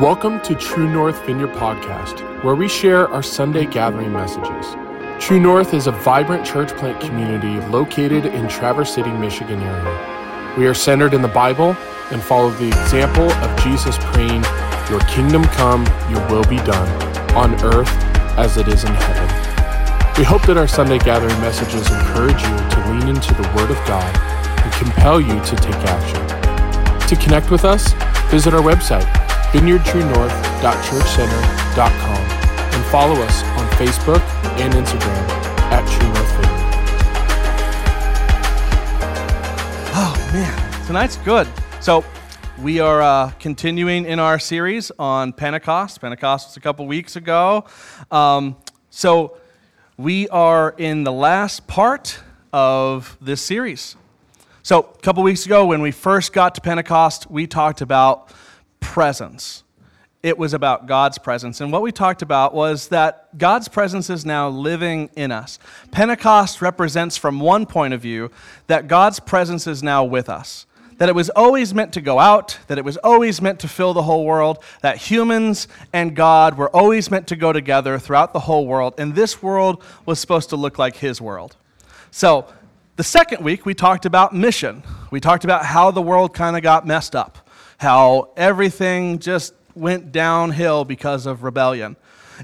Welcome to True North Vineyard Podcast, where we share our Sunday gathering messages. True North is a vibrant church plant community located in Traverse City, Michigan area. We are centered in the Bible and follow the example of Jesus praying, Your kingdom come, your will be done, on earth as it is in heaven. We hope that our Sunday gathering messages encourage you to lean into the Word of God and compel you to take action. To connect with us, visit our website vineyardtruenorth.churchcenter.com and follow us on Facebook and Instagram at True North Vineyard. Oh man, tonight's good. So we are uh, continuing in our series on Pentecost. Pentecost was a couple weeks ago. Um, so we are in the last part of this series. So a couple weeks ago, when we first got to Pentecost, we talked about presence. It was about God's presence. And what we talked about was that God's presence is now living in us. Pentecost represents, from one point of view, that God's presence is now with us. That it was always meant to go out, that it was always meant to fill the whole world, that humans and God were always meant to go together throughout the whole world, and this world was supposed to look like His world. So, the second week, we talked about mission. We talked about how the world kind of got messed up how everything just went downhill because of rebellion.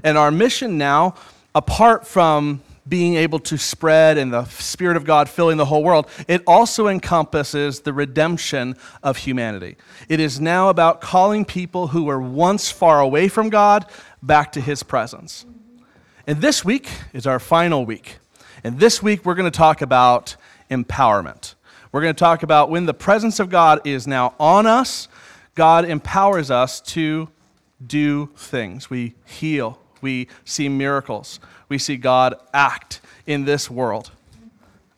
And our mission now, apart from being able to spread and the Spirit of God filling the whole world, it also encompasses the redemption of humanity. It is now about calling people who were once far away from God back to His presence. And this week is our final week. And this week we're going to talk about empowerment. We're going to talk about when the presence of God is now on us God empowers us to do things. We heal, we see miracles, we see God act in this world.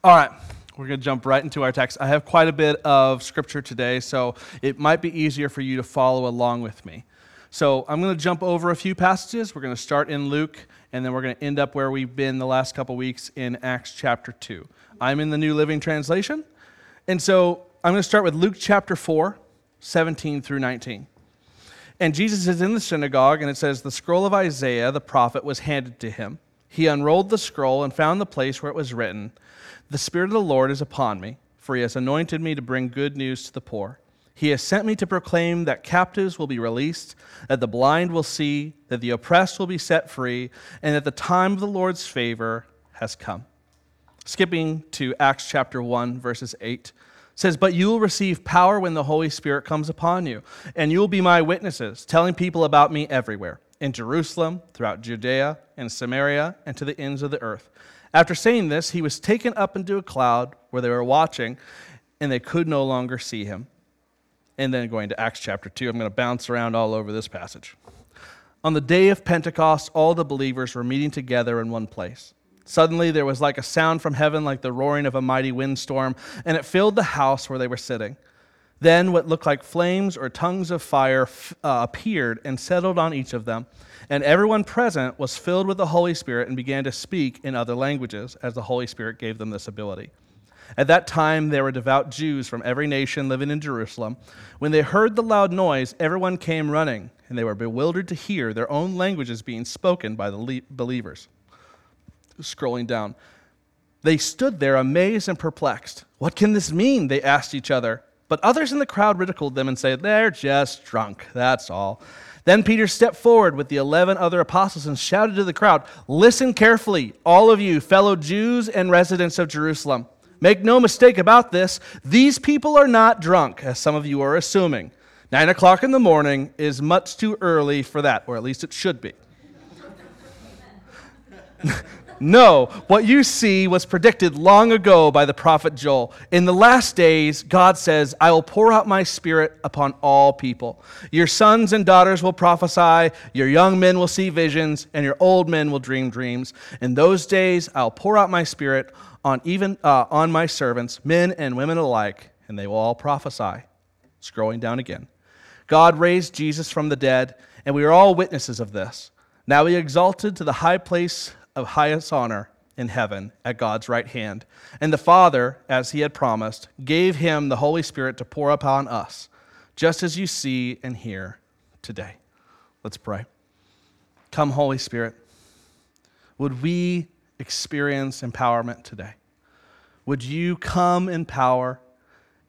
All right, we're going to jump right into our text. I have quite a bit of scripture today, so it might be easier for you to follow along with me. So I'm going to jump over a few passages. We're going to start in Luke, and then we're going to end up where we've been the last couple weeks in Acts chapter 2. I'm in the New Living Translation. And so I'm going to start with Luke chapter 4, 17 through 19. And Jesus is in the synagogue, and it says, The scroll of Isaiah, the prophet, was handed to him. He unrolled the scroll and found the place where it was written, The Spirit of the Lord is upon me, for he has anointed me to bring good news to the poor. He has sent me to proclaim that captives will be released, that the blind will see, that the oppressed will be set free, and that the time of the Lord's favor has come. Skipping to Acts chapter 1, verses 8 says, But you will receive power when the Holy Spirit comes upon you, and you will be my witnesses, telling people about me everywhere in Jerusalem, throughout Judea and Samaria, and to the ends of the earth. After saying this, he was taken up into a cloud where they were watching, and they could no longer see him. And then going to Acts chapter 2, I'm going to bounce around all over this passage. On the day of Pentecost, all the believers were meeting together in one place. Suddenly there was like a sound from heaven, like the roaring of a mighty windstorm, and it filled the house where they were sitting. Then what looked like flames or tongues of fire uh, appeared and settled on each of them. And everyone present was filled with the Holy Spirit and began to speak in other languages as the Holy Spirit gave them this ability. At that time, there were devout Jews from every nation living in Jerusalem. When they heard the loud noise, everyone came running, and they were bewildered to hear their own languages being spoken by the believers scrolling down. They stood there amazed and perplexed. What can this mean? They asked each other. But others in the crowd ridiculed them and said, They're just drunk, that's all. Then Peter stepped forward with the eleven other apostles and shouted to the crowd, Listen carefully, all of you, fellow Jews and residents of Jerusalem. Make no mistake about this, these people are not drunk, as some of you are assuming. Nine o'clock in the morning is much too early for that, or at least it should be. No, what you see was predicted long ago by the prophet Joel. In the last days, God says, I will pour out my spirit upon all people. Your sons and daughters will prophesy, your young men will see visions, and your old men will dream dreams. In those days, I'll pour out my spirit on even uh, on my servants, men and women alike, and they will all prophesy. Scrolling down again. God raised Jesus from the dead, and we are all witnesses of this. Now he exalted to the high place of highest honor in heaven at God's right hand. And the Father, as he had promised, gave him the Holy Spirit to pour upon us, just as you see and hear today. Let's pray. Come, Holy Spirit. Would we experience empowerment today? Would you come in power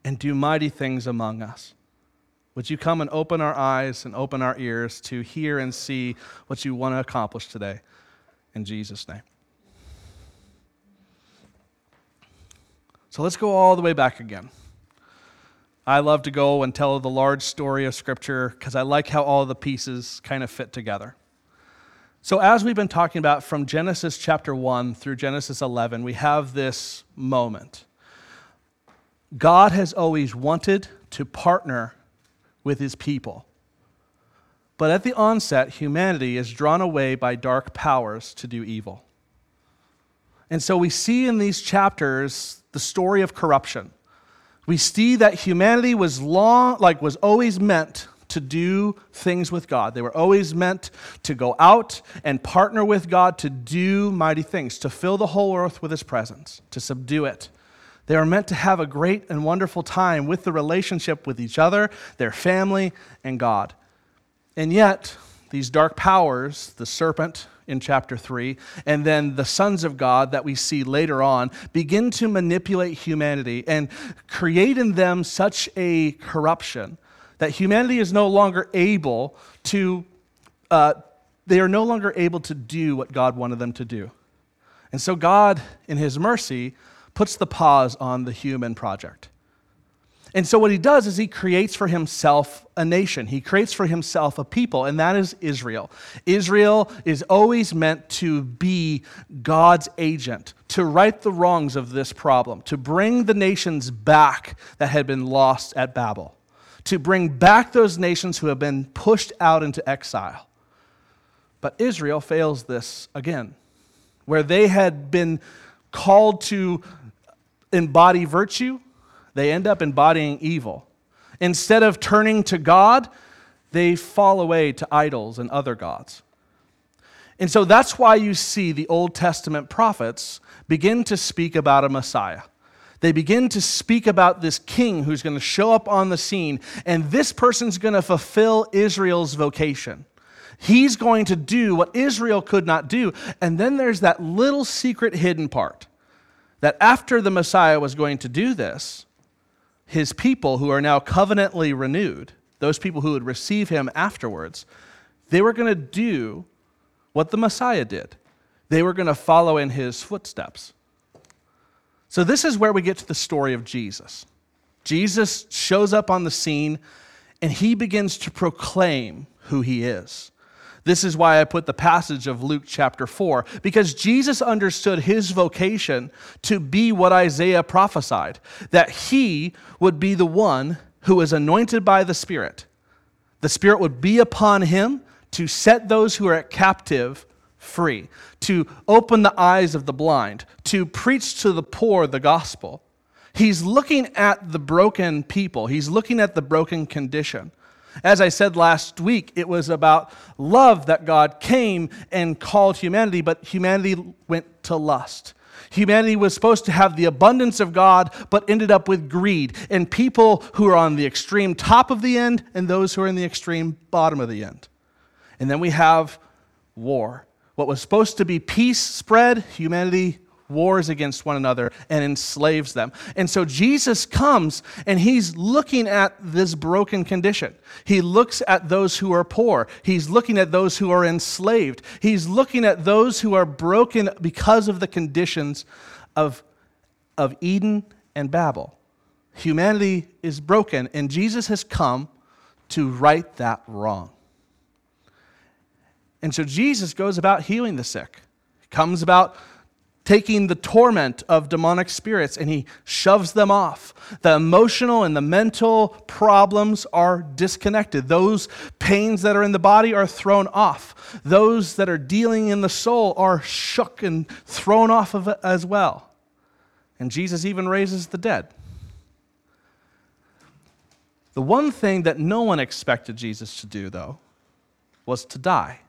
and do mighty things among us? Would you come and open our eyes and open our ears to hear and see what you want to accomplish today? In Jesus' name. So let's go all the way back again. I love to go and tell the large story of Scripture because I like how all the pieces kind of fit together. So, as we've been talking about from Genesis chapter 1 through Genesis 11, we have this moment. God has always wanted to partner with his people. But at the onset, humanity is drawn away by dark powers to do evil. And so we see in these chapters the story of corruption. We see that humanity was long like was always meant to do things with God. They were always meant to go out and partner with God to do mighty things, to fill the whole earth with his presence, to subdue it. They are meant to have a great and wonderful time with the relationship with each other, their family, and God. And yet, these dark powers, the serpent in chapter 3, and then the sons of God that we see later on, begin to manipulate humanity and create in them such a corruption that humanity is no longer able to, uh, they are no longer able to do what God wanted them to do. And so God, in His mercy, puts the pause on the human project. And so, what he does is he creates for himself a nation. He creates for himself a people, and that is Israel. Israel is always meant to be God's agent, to right the wrongs of this problem, to bring the nations back that had been lost at Babel, to bring back those nations who have been pushed out into exile. But Israel fails this again, where they had been called to embody virtue, they end up embodying evil. Instead of turning to God, they fall away to idols and other gods. And so that's why you see the Old Testament prophets begin to speak about a Messiah. They begin to speak about this king who's going to show up on the scene, and this person's going to fulfill Israel's vocation. He's going to do what Israel could not do. And then there's that little secret hidden part that after the Messiah was going to do this, his people who are now covenantly renewed, those people who would receive him afterwards, they were going to do what the Messiah did. They were going to follow in his footsteps. So, this is where we get to the story of Jesus. Jesus shows up on the scene and he begins to proclaim who he is. This is why I put the passage of Luke chapter 4, because Jesus understood his vocation to be what Isaiah prophesied that he would be the one who was anointed by the Spirit. The Spirit would be upon him to set those who are captive free, to open the eyes of the blind, to preach to the poor the gospel. He's looking at the broken people, he's looking at the broken condition. As I said last week, it was about love that God came and called humanity, but humanity went to lust. Humanity was supposed to have the abundance of God, but ended up with greed, and people who are on the extreme top of the end and those who are in the extreme bottom of the end. And then we have war. What was supposed to be peace spread, humanity wars against one another and enslaves them. And so Jesus comes and he's looking at this broken condition. He looks at those who are poor. He's looking at those who are enslaved. He's looking at those who are broken because of the conditions of, of Eden and Babel. Humanity is broken, and Jesus has come to right that wrong. And so Jesus goes about healing the sick, comes about taking the torment of demonic spirits and he shoves them off. The emotional and the mental problems are disconnected. Those pains that are in the body are thrown off. Those that are dealing in the soul are shook and thrown off of as well. And Jesus even raises the dead. The one thing that no one expected Jesus to do, though, was to die.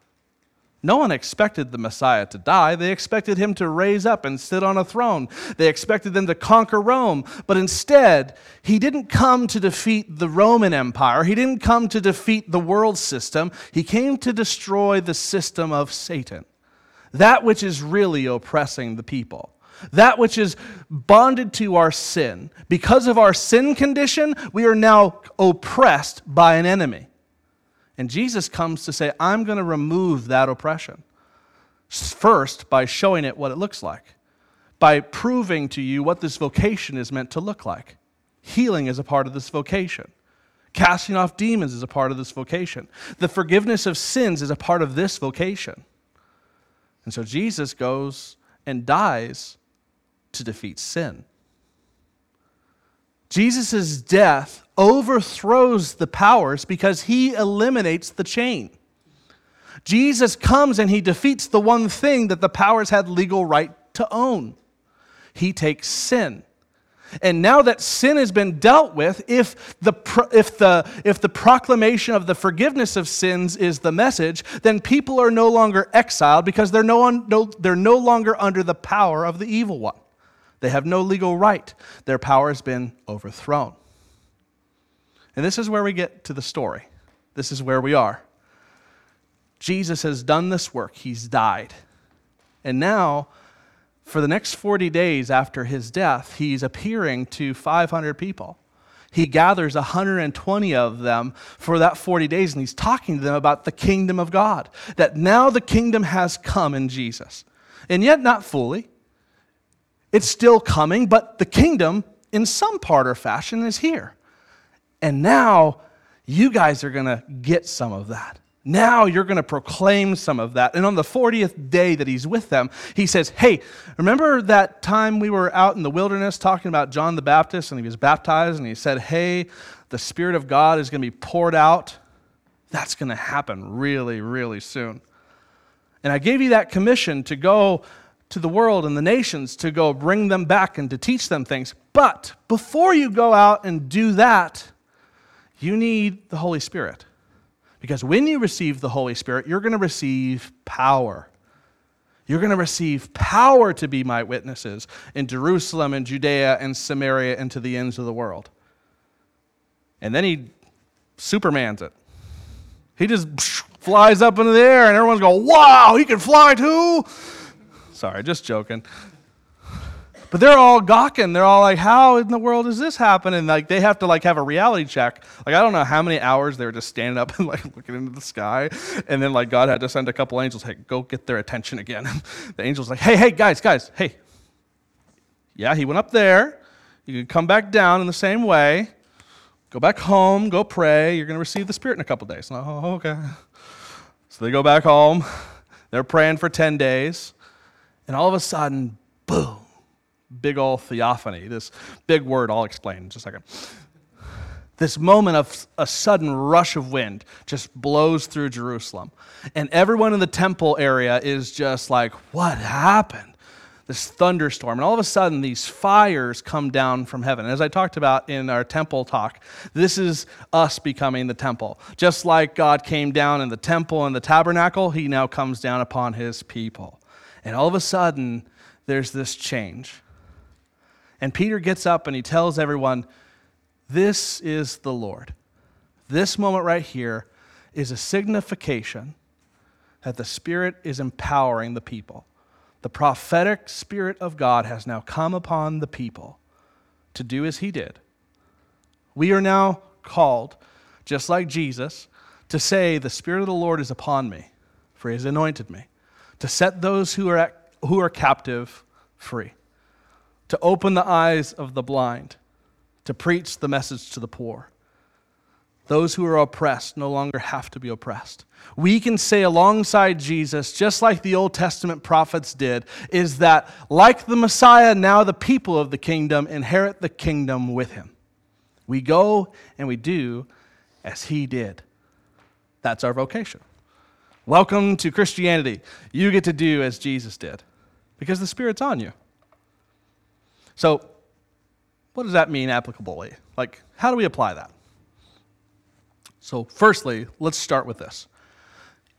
No one expected the Messiah to die. They expected him to raise up and sit on a throne. They expected them to conquer Rome. But instead, he didn't come to defeat the Roman Empire. He didn't come to defeat the world system. He came to destroy the system of Satan, that which is really oppressing the people, that which is bonded to our sin. Because of our sin condition, we are now oppressed by an enemy. And Jesus comes to say, I'm going to remove that oppression. First, by showing it what it looks like, by proving to you what this vocation is meant to look like. Healing is a part of this vocation. Casting off demons is a part of this vocation. The forgiveness of sins is a part of this vocation. And so Jesus goes and dies to defeat sin. Jesus' death overthrows the powers because he eliminates the chain. Jesus comes and he defeats the one thing that the powers had legal right to own. He takes sin. And now that sin has been dealt with, if the, if, the, if the proclamation of the forgiveness of sins is the message, then people are no longer exiled because they're no, no, they're no longer under the power of the evil one. They have no legal right. Their power has been overthrown. And this is where we get to the story. This is where we are. Jesus has done this work, he's died. And now, for the next 40 days after his death, he's appearing to 500 people. He gathers 120 of them for that 40 days, and he's talking to them about the kingdom of God. That now the kingdom has come in Jesus. And yet, not fully. It's still coming, but the kingdom, in some part or fashion, is here. And now you guys are going to get some of that. Now you're going to proclaim some of that. And on the 40th day that he's with them, he says, Hey, remember that time we were out in the wilderness talking about John the Baptist and he was baptized and he said, Hey, the Spirit of God is going to be poured out? That's going to happen really, really soon. And I gave you that commission to go to the world and the nations to go bring them back and to teach them things. But before you go out and do that, you need the Holy Spirit. Because when you receive the Holy Spirit, you're going to receive power. You're going to receive power to be my witnesses in Jerusalem and Judea and Samaria and to the ends of the world. And then he supermans it. He just flies up into the air, and everyone's going, Wow, he can fly too? Sorry, just joking. But they're all gawking. They're all like, "How in the world is this happening?" Like they have to like have a reality check. Like I don't know how many hours they were just standing up and like looking into the sky, and then like God had to send a couple angels, "Hey, go get their attention again." the angels like, "Hey, hey, guys, guys, hey, yeah, he went up there. You can come back down in the same way. Go back home. Go pray. You're going to receive the Spirit in a couple days." Oh, okay. So they go back home. They're praying for ten days, and all of a sudden, boom big old theophany, this big word I'll explain in just a second. This moment of a sudden rush of wind just blows through Jerusalem. And everyone in the temple area is just like, what happened? This thunderstorm. And all of a sudden, these fires come down from heaven. As I talked about in our temple talk, this is us becoming the temple. Just like God came down in the temple and the tabernacle, he now comes down upon his people. And all of a sudden, there's this change. And Peter gets up and he tells everyone, This is the Lord. This moment right here is a signification that the Spirit is empowering the people. The prophetic Spirit of God has now come upon the people to do as he did. We are now called, just like Jesus, to say, The Spirit of the Lord is upon me, for he has anointed me, to set those who are, at, who are captive free to open the eyes of the blind, to preach the message to the poor. Those who are oppressed no longer have to be oppressed. We can say alongside Jesus, just like the Old Testament prophets did, is that like the Messiah, now the people of the kingdom inherit the kingdom with him. We go and we do as he did. That's our vocation. Welcome to Christianity. You get to do as Jesus did because the Spirit's on you. So, what does that mean applicably? Like, how do we apply that? So, firstly, let's start with this.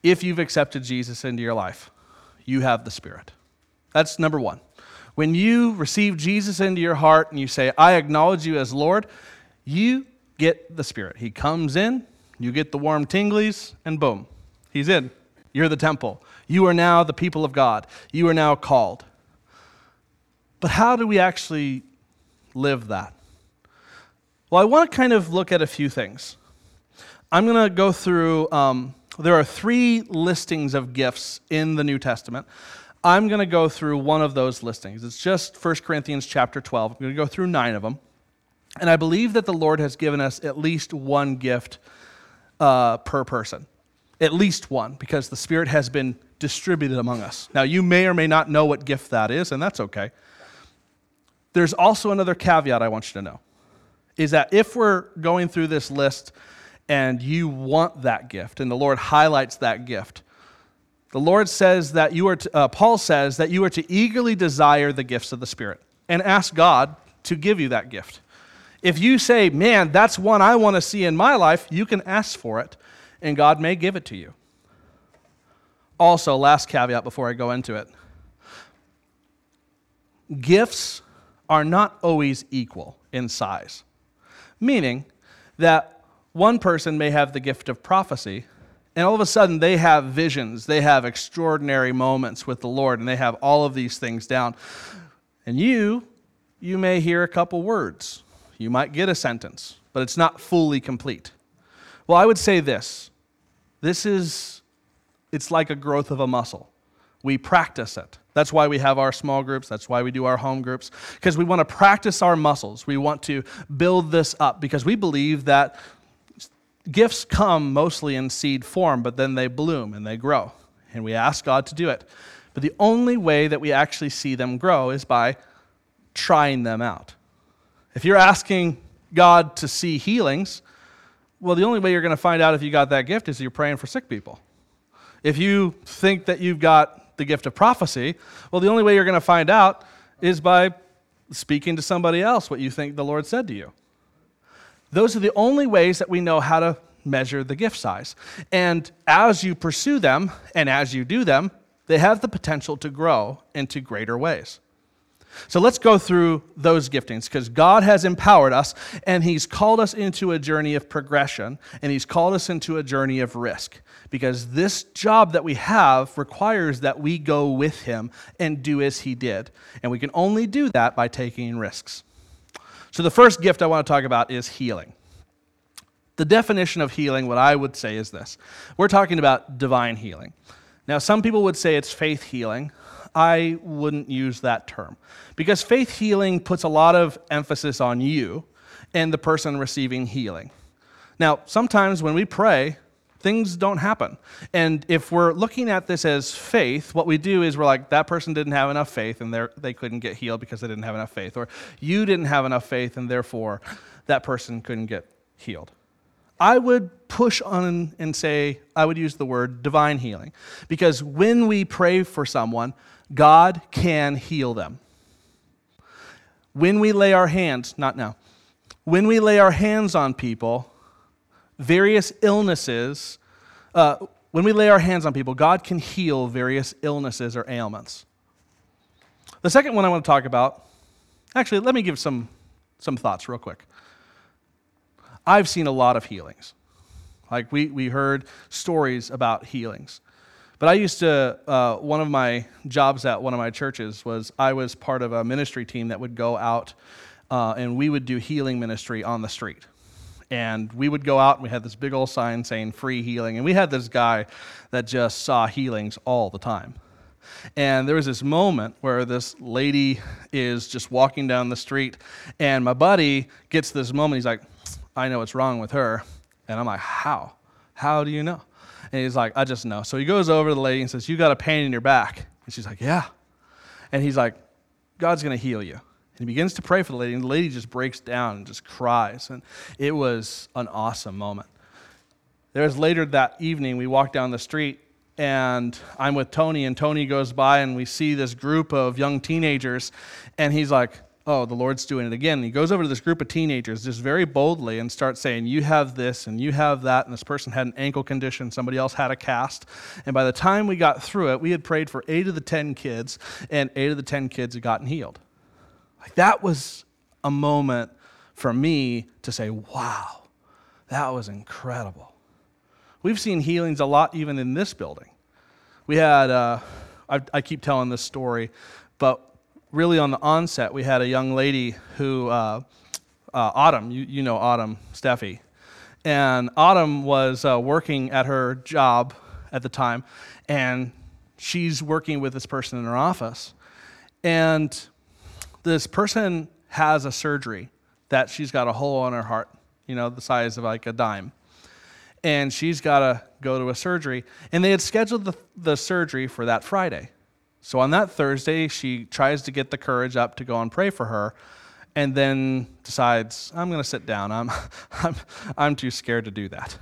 if you've accepted Jesus into your life, you have the Spirit. That's number one. When you receive Jesus into your heart and you say, I acknowledge you as Lord, you get the Spirit. He comes in, you get the warm tinglies, and boom, He's in. You're the temple. You are now the people of God. You are now called. But how do we actually live that? Well, I want to kind of look at a few things. I'm going to go through, um, there are three listings of gifts in the New Testament. I'm going to go through one of those listings. It's just 1 Corinthians chapter 12. I'm going to go through nine of them. And I believe that the Lord has given us at least one gift uh, per person. At least one, because the Spirit has been distributed among us. Now, you may or may not know what gift that is, and that's okay. There's also another caveat I want you to know is that if we're going through this list and you want that gift, and the Lord highlights that gift, the Lord says that you are, to, uh, Paul says that you are to eagerly desire the gifts of the Spirit and ask God to give you that gift. If you say, man, that's one I want to see in my life, you can ask for it, and God may give it to you. Also, last caveat before I go into it gifts are not always equal in size, meaning that one person may have the gift of prophecy, and all of a sudden they have visions, they have extraordinary moments with the Lord, and they have all of these things down. And you, you may hear a couple words, you might get a sentence, but it's not fully complete. Well, I would say this this is, it's like a growth of a muscle. We practice it. That's why we have our small groups. That's why we do our home groups, because we want to practice our muscles. We want to build this up because we believe that gifts come mostly in seed form, but then they bloom and they grow. And we ask God to do it. But the only way that we actually see them grow is by trying them out. If you're asking God to see healings, well, the only way you're going to find out if you got that gift is you're praying for sick people. If you think that you've got the gift of prophecy? Well, the only way you're going to find out is by speaking to somebody else what you think the Lord said to you. Those are the only ways that we know how to measure the gift size. And as you pursue them and as you do them, they have the potential to grow into greater ways. So let's go through those giftings because God has empowered us and He's called us into a journey of progression and He's called us into a journey of risk because this job that we have requires that we go with Him and do as He did. And we can only do that by taking risks. So the first gift I want to talk about is healing. The definition of healing, what I would say is this we're talking about divine healing. Now, some people would say it's faith healing. I wouldn't use that term because faith healing puts a lot of emphasis on you and the person receiving healing. Now, sometimes when we pray, things don't happen. And if we're looking at this as faith, what we do is we're like, that person didn't have enough faith and they couldn't get healed because they didn't have enough faith. Or you didn't have enough faith and therefore that person couldn't get healed. I would push on and say, I would use the word divine healing. Because when we pray for someone, God can heal them. When we lay our hands, not now, when we lay our hands on people, various illnesses, uh, when we lay our hands on people, God can heal various illnesses or ailments. The second one I want to talk about, actually, let me give some, some thoughts real quick. I've seen a lot of healings. Like, we, we heard stories about healings. But I used to, uh, one of my jobs at one of my churches was I was part of a ministry team that would go out uh, and we would do healing ministry on the street. And we would go out and we had this big old sign saying free healing. And we had this guy that just saw healings all the time. And there was this moment where this lady is just walking down the street, and my buddy gets this moment. He's like, I know what's wrong with her. And I'm like, How? How do you know? And he's like, I just know. So he goes over to the lady and says, You got a pain in your back. And she's like, Yeah. And he's like, God's going to heal you. And he begins to pray for the lady, and the lady just breaks down and just cries. And it was an awesome moment. There was later that evening, we walked down the street, and I'm with Tony, and Tony goes by, and we see this group of young teenagers, and he's like, oh, the Lord's doing it again. And he goes over to this group of teenagers just very boldly and starts saying, You have this and you have that. And this person had an ankle condition, somebody else had a cast. And by the time we got through it, we had prayed for eight of the 10 kids, and eight of the 10 kids had gotten healed. Like that was a moment for me to say, Wow, that was incredible. We've seen healings a lot even in this building. We had, uh, I, I keep telling this story, but really on the onset, we had a young lady who, uh, uh, Autumn, you, you know Autumn, Steffi. And Autumn was uh, working at her job at the time, and she's working with this person in her office. And this person has a surgery that she's got a hole in her heart, you know, the size of like a dime. And she's got to go to a surgery. And they had scheduled the, the surgery for that Friday. So on that Thursday, she tries to get the courage up to go and pray for her, and then decides, I'm going to sit down. I'm, I'm, I'm too scared to do that.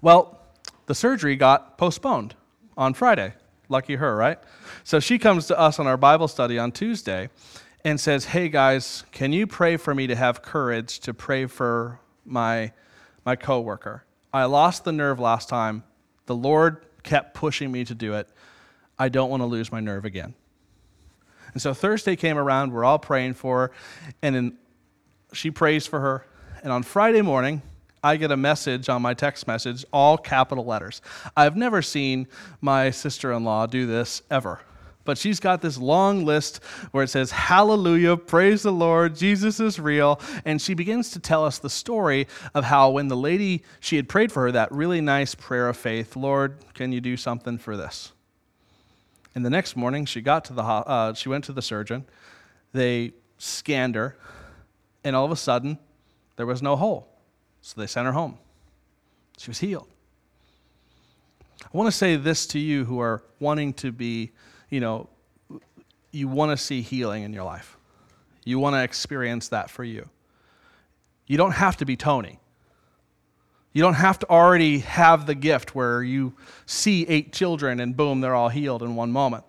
Well, the surgery got postponed on Friday. Lucky her, right? So she comes to us on our Bible study on Tuesday and says, Hey guys, can you pray for me to have courage to pray for my, my coworker? I lost the nerve last time. The Lord kept pushing me to do it. I don't want to lose my nerve again. And so Thursday came around, we're all praying for her, and then she prays for her. And on Friday morning, I get a message on my text message, all capital letters. I've never seen my sister in law do this ever. But she's got this long list where it says, Hallelujah, praise the Lord, Jesus is real. And she begins to tell us the story of how when the lady, she had prayed for her that really nice prayer of faith, Lord, can you do something for this? And the next morning, she got to the uh, she went to the surgeon. They scanned her, and all of a sudden, there was no hole. So they sent her home. She was healed. I want to say this to you who are wanting to be, you know, you want to see healing in your life. You want to experience that for you. You don't have to be Tony. You don't have to already have the gift where you see eight children and boom, they're all healed in one moment.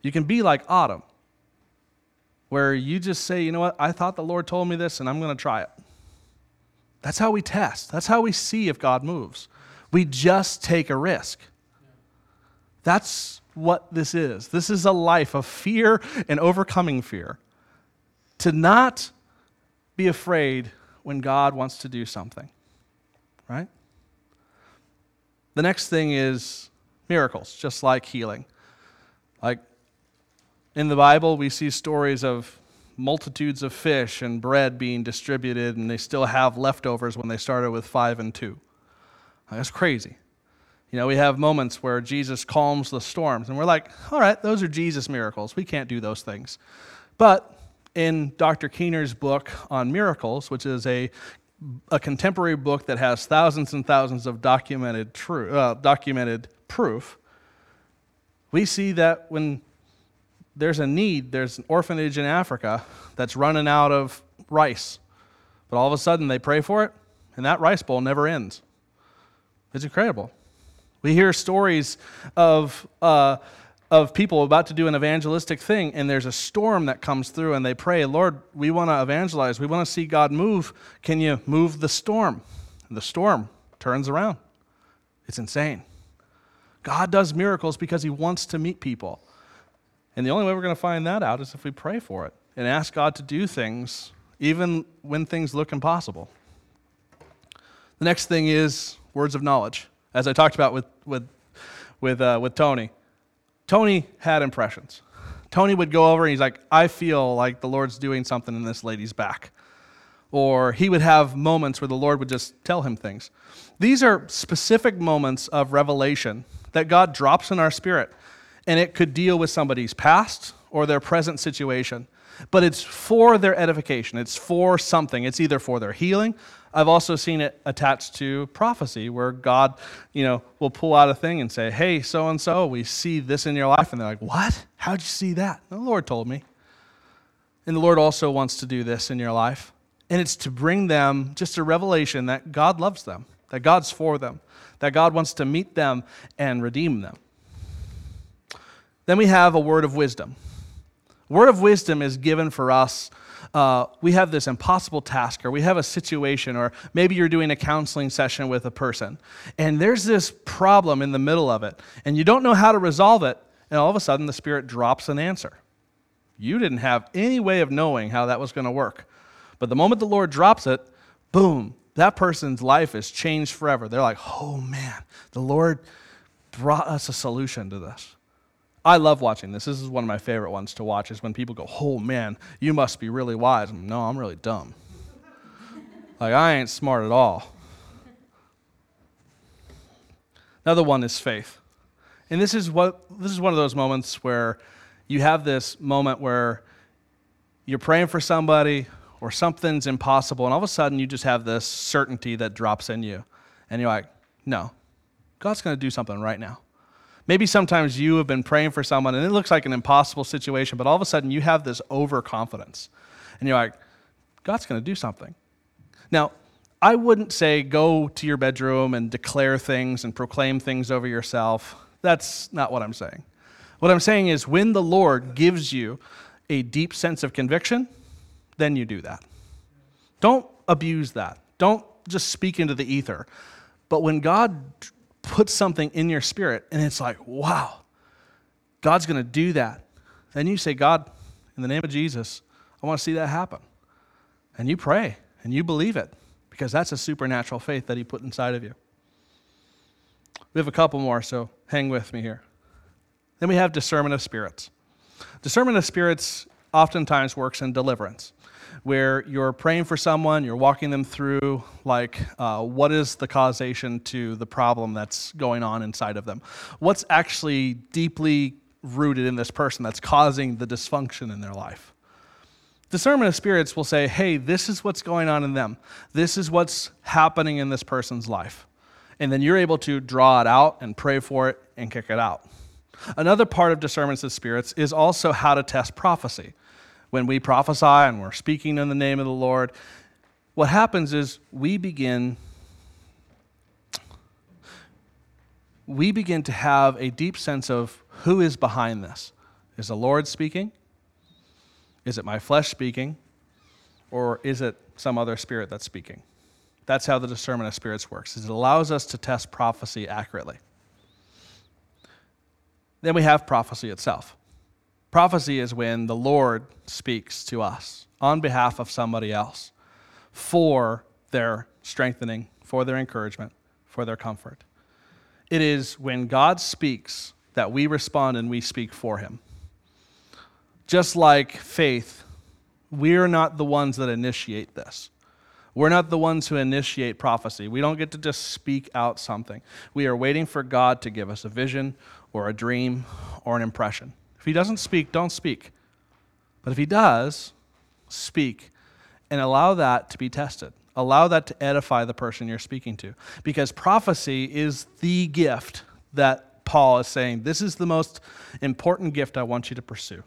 You can be like Autumn, where you just say, you know what, I thought the Lord told me this and I'm going to try it. That's how we test. That's how we see if God moves. We just take a risk. That's what this is. This is a life of fear and overcoming fear. To not be afraid when God wants to do something right? The next thing is miracles, just like healing. Like in the Bible, we see stories of multitudes of fish and bread being distributed, and they still have leftovers when they started with five and two. That's crazy. You know, we have moments where Jesus calms the storms, and we're like, all right, those are Jesus miracles. We can't do those things. But in Dr. Keener's book on miracles, which is a a contemporary book that has thousands and thousands of documented, true, uh, documented proof, we see that when there's a need, there's an orphanage in Africa that's running out of rice. But all of a sudden they pray for it, and that rice bowl never ends. It's incredible. We hear stories of uh, of people about to do an evangelistic thing, and there's a storm that comes through, and they pray, Lord, we want to evangelize. We want to see God move. Can you move the storm? The storm turns around. It's insane. God does miracles because he wants to meet people. And the only way we're going to find that out is if we pray for it and ask God to do things, even when things look impossible. The next thing is words of knowledge, as I talked about with, with, with, uh, with Tony. Tony had impressions. Tony would go over and he's like, I feel like the Lord's doing something in this lady's back. Or he would have moments where the Lord would just tell him things. These are specific moments of revelation that God drops in our spirit, and it could deal with somebody's past or their present situation. But it's for their edification, it's for something. It's either for their healing, I've also seen it attached to prophecy where God, you know, will pull out a thing and say, "Hey, so and so, we see this in your life." And they're like, "What? How'd you see that?" The Lord told me. And the Lord also wants to do this in your life. And it's to bring them just a revelation that God loves them, that God's for them, that God wants to meet them and redeem them. Then we have a word of wisdom. Word of wisdom is given for us. Uh, we have this impossible task, or we have a situation, or maybe you're doing a counseling session with a person, and there's this problem in the middle of it, and you don't know how to resolve it, and all of a sudden the Spirit drops an answer. You didn't have any way of knowing how that was going to work. But the moment the Lord drops it, boom, that person's life is changed forever. They're like, oh man, the Lord brought us a solution to this. I love watching this. This is one of my favorite ones to watch is when people go, "Oh man, you must be really wise." no, I'm really dumb. like I ain't smart at all. Another one is faith. And this is what this is one of those moments where you have this moment where you're praying for somebody or something's impossible and all of a sudden you just have this certainty that drops in you. And you're like, "No. God's going to do something right now." Maybe sometimes you have been praying for someone and it looks like an impossible situation, but all of a sudden you have this overconfidence. And you're like, God's going to do something. Now, I wouldn't say go to your bedroom and declare things and proclaim things over yourself. That's not what I'm saying. What I'm saying is when the Lord gives you a deep sense of conviction, then you do that. Don't abuse that. Don't just speak into the ether. But when God put something in your spirit and it's like, wow, God's going to do that. Then you say, God, in the name of Jesus, I want to see that happen. And you pray and you believe it because that's a supernatural faith that He put inside of you. We have a couple more, so hang with me here. Then we have discernment of spirits. Discernment of spirits oftentimes works in deliverance where you're praying for someone, you're walking them through, like, uh, what is the causation to the problem that's going on inside of them? What's actually deeply rooted in this person that's causing the dysfunction in their life? Discernment of spirits will say, hey, this is what's going on in them. This is what's happening in this person's life. And then you're able to draw it out and pray for it and kick it out. Another part of discernment of spirits is also how to test prophecy when we prophesy and we're speaking in the name of the Lord, what happens is we begin we begin to have a deep sense of who is behind this. Is the Lord speaking? Is it my flesh speaking? Or is it some other spirit that's speaking? That's how the discernment of spirits works. It allows us to test prophecy accurately. Then we have prophecy itself. Prophecy is when the Lord speaks to us on behalf of somebody else for their strengthening, for their encouragement, for their comfort. It is when God speaks that we respond and we speak for him. Just like faith, we're not the ones that initiate this. We're not the ones who initiate prophecy. We don't get to just speak out something. We are waiting for God to give us a vision or a dream or an impression. If he doesn't speak, don't speak. But if he does, speak and allow that to be tested. Allow that to edify the person you're speaking to. Because prophecy is the gift that Paul is saying this is the most important gift I want you to pursue.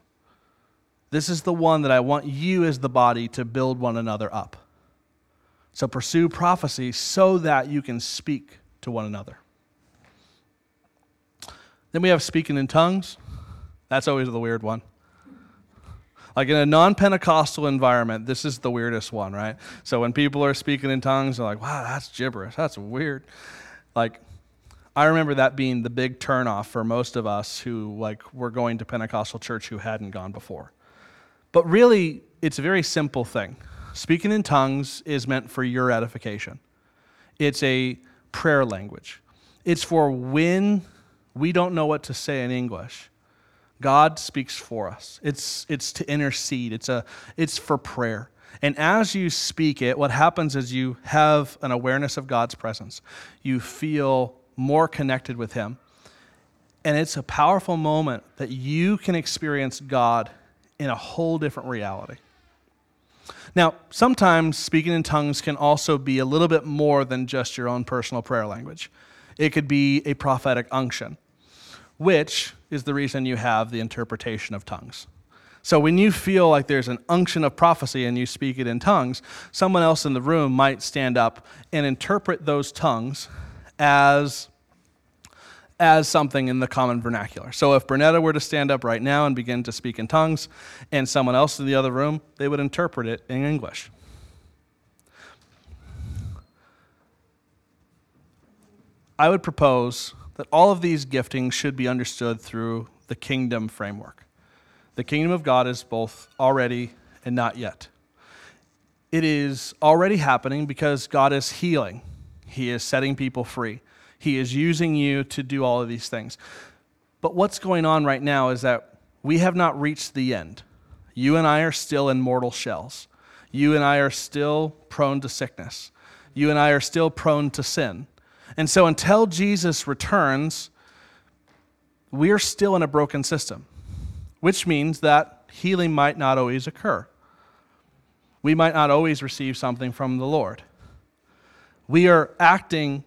This is the one that I want you as the body to build one another up. So pursue prophecy so that you can speak to one another. Then we have speaking in tongues. That's always the weird one. Like in a non Pentecostal environment, this is the weirdest one, right? So when people are speaking in tongues, they're like, wow, that's gibberish. That's weird. Like, I remember that being the big turnoff for most of us who like were going to Pentecostal church who hadn't gone before. But really, it's a very simple thing. Speaking in tongues is meant for your edification. It's a prayer language. It's for when we don't know what to say in English God speaks for us. It's, it's to intercede, it's, a, it's for prayer. And as you speak it, what happens is you have an awareness of God's presence. You feel more connected with Him. And it's a powerful moment that you can experience God in a whole different reality. Now, sometimes speaking in tongues can also be a little bit more than just your own personal prayer language. It could be a prophetic unction which is the reason you have the interpretation of tongues. So when you feel like there's an unction of prophecy and you speak it in tongues, someone else in the room might stand up and interpret those tongues as as something in the common vernacular. So if Bernetta were to stand up right now and begin to speak in tongues, and someone else in the other room, they would interpret it in English. I would propose that all of these giftings should be understood through the kingdom framework. The kingdom of God is both already and not yet. It is already happening because God is healing, He is setting people free. He is using you to do all of these things. But what's going on right now is that we have not reached the end. You and I are still in mortal shells. You and I are still prone to sickness. You and I are still prone to sin. And so until Jesus returns, we're still in a broken system, which means that healing might not always occur. We might not always receive something from the Lord. We are acting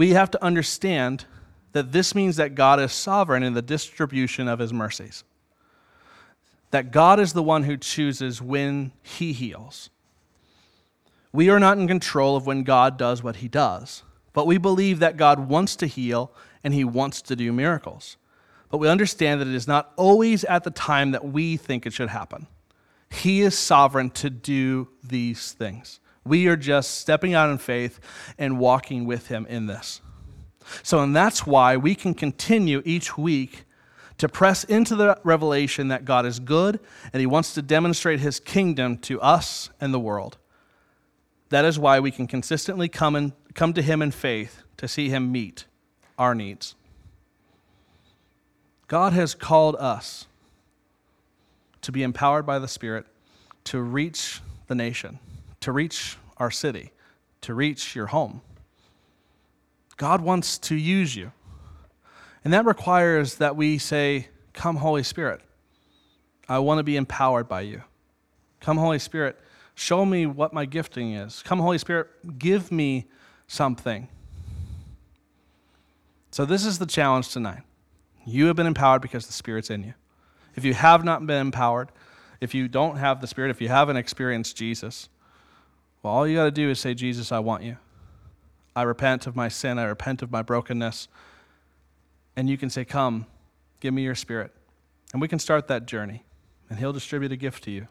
we have to understand that this means that God is sovereign in the distribution of his mercies. That God is the one who chooses when he heals. We are not in control of when God does what he does, but we believe that God wants to heal and he wants to do miracles. But we understand that it is not always at the time that we think it should happen. He is sovereign to do these things. We are just stepping out in faith and walking with Him in this. So, and that's why we can continue each week to press into the revelation that God is good and He wants to demonstrate His kingdom to us and the world. That is why we can consistently come, and, come to Him in faith to see Him meet our needs. God has called us to be empowered by the Spirit to reach the nation to reach our city, to reach your home. God wants to use you. And that requires that we say, Come, Holy Spirit. I want to be empowered by you. Come, Holy Spirit, show me what my gifting is. Come, Holy Spirit, give me something. So, this is the challenge tonight. You have been empowered because the Spirit's in you. If you have not been empowered, if you don't have the Spirit, if you haven't experienced Jesus, well, all you got to do is say, Jesus, I want you. I repent of my sin. I repent of my brokenness. And you can say, Come, give me your spirit. And we can start that journey. And He'll distribute a gift to you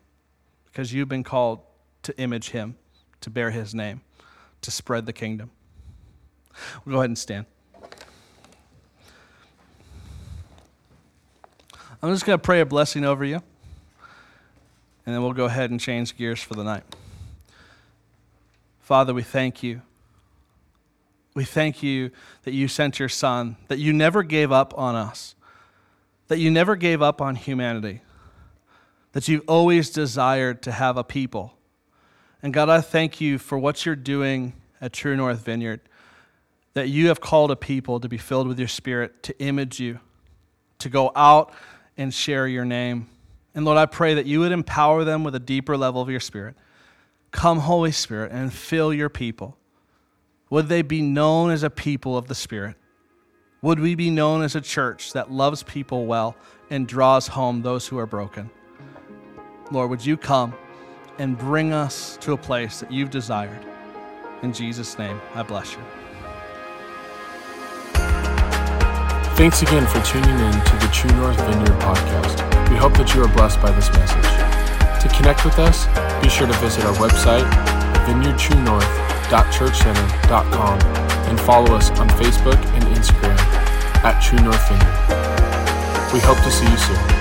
because you've been called to image Him, to bear His name, to spread the kingdom. We'll go ahead and stand. I'm just going to pray a blessing over you, and then we'll go ahead and change gears for the night. Father, we thank you. We thank you that you sent your Son, that you never gave up on us, that you never gave up on humanity, that you always desired to have a people. And God, I thank you for what you're doing at True North Vineyard, that you have called a people to be filled with your Spirit, to image you, to go out and share your name. And Lord, I pray that you would empower them with a deeper level of your Spirit Come, Holy Spirit, and fill your people. Would they be known as a people of the Spirit? Would we be known as a church that loves people well and draws home those who are broken? Lord, would you come and bring us to a place that you've desired? In Jesus' name, I bless you. Thanks again for tuning in to the True North Vineyard podcast. We hope that you are blessed by this message. To connect with us, be sure to visit our website, vineyardtruenorth.churchcenter.com, and follow us on Facebook and Instagram at True North Vineyard. We hope to see you soon.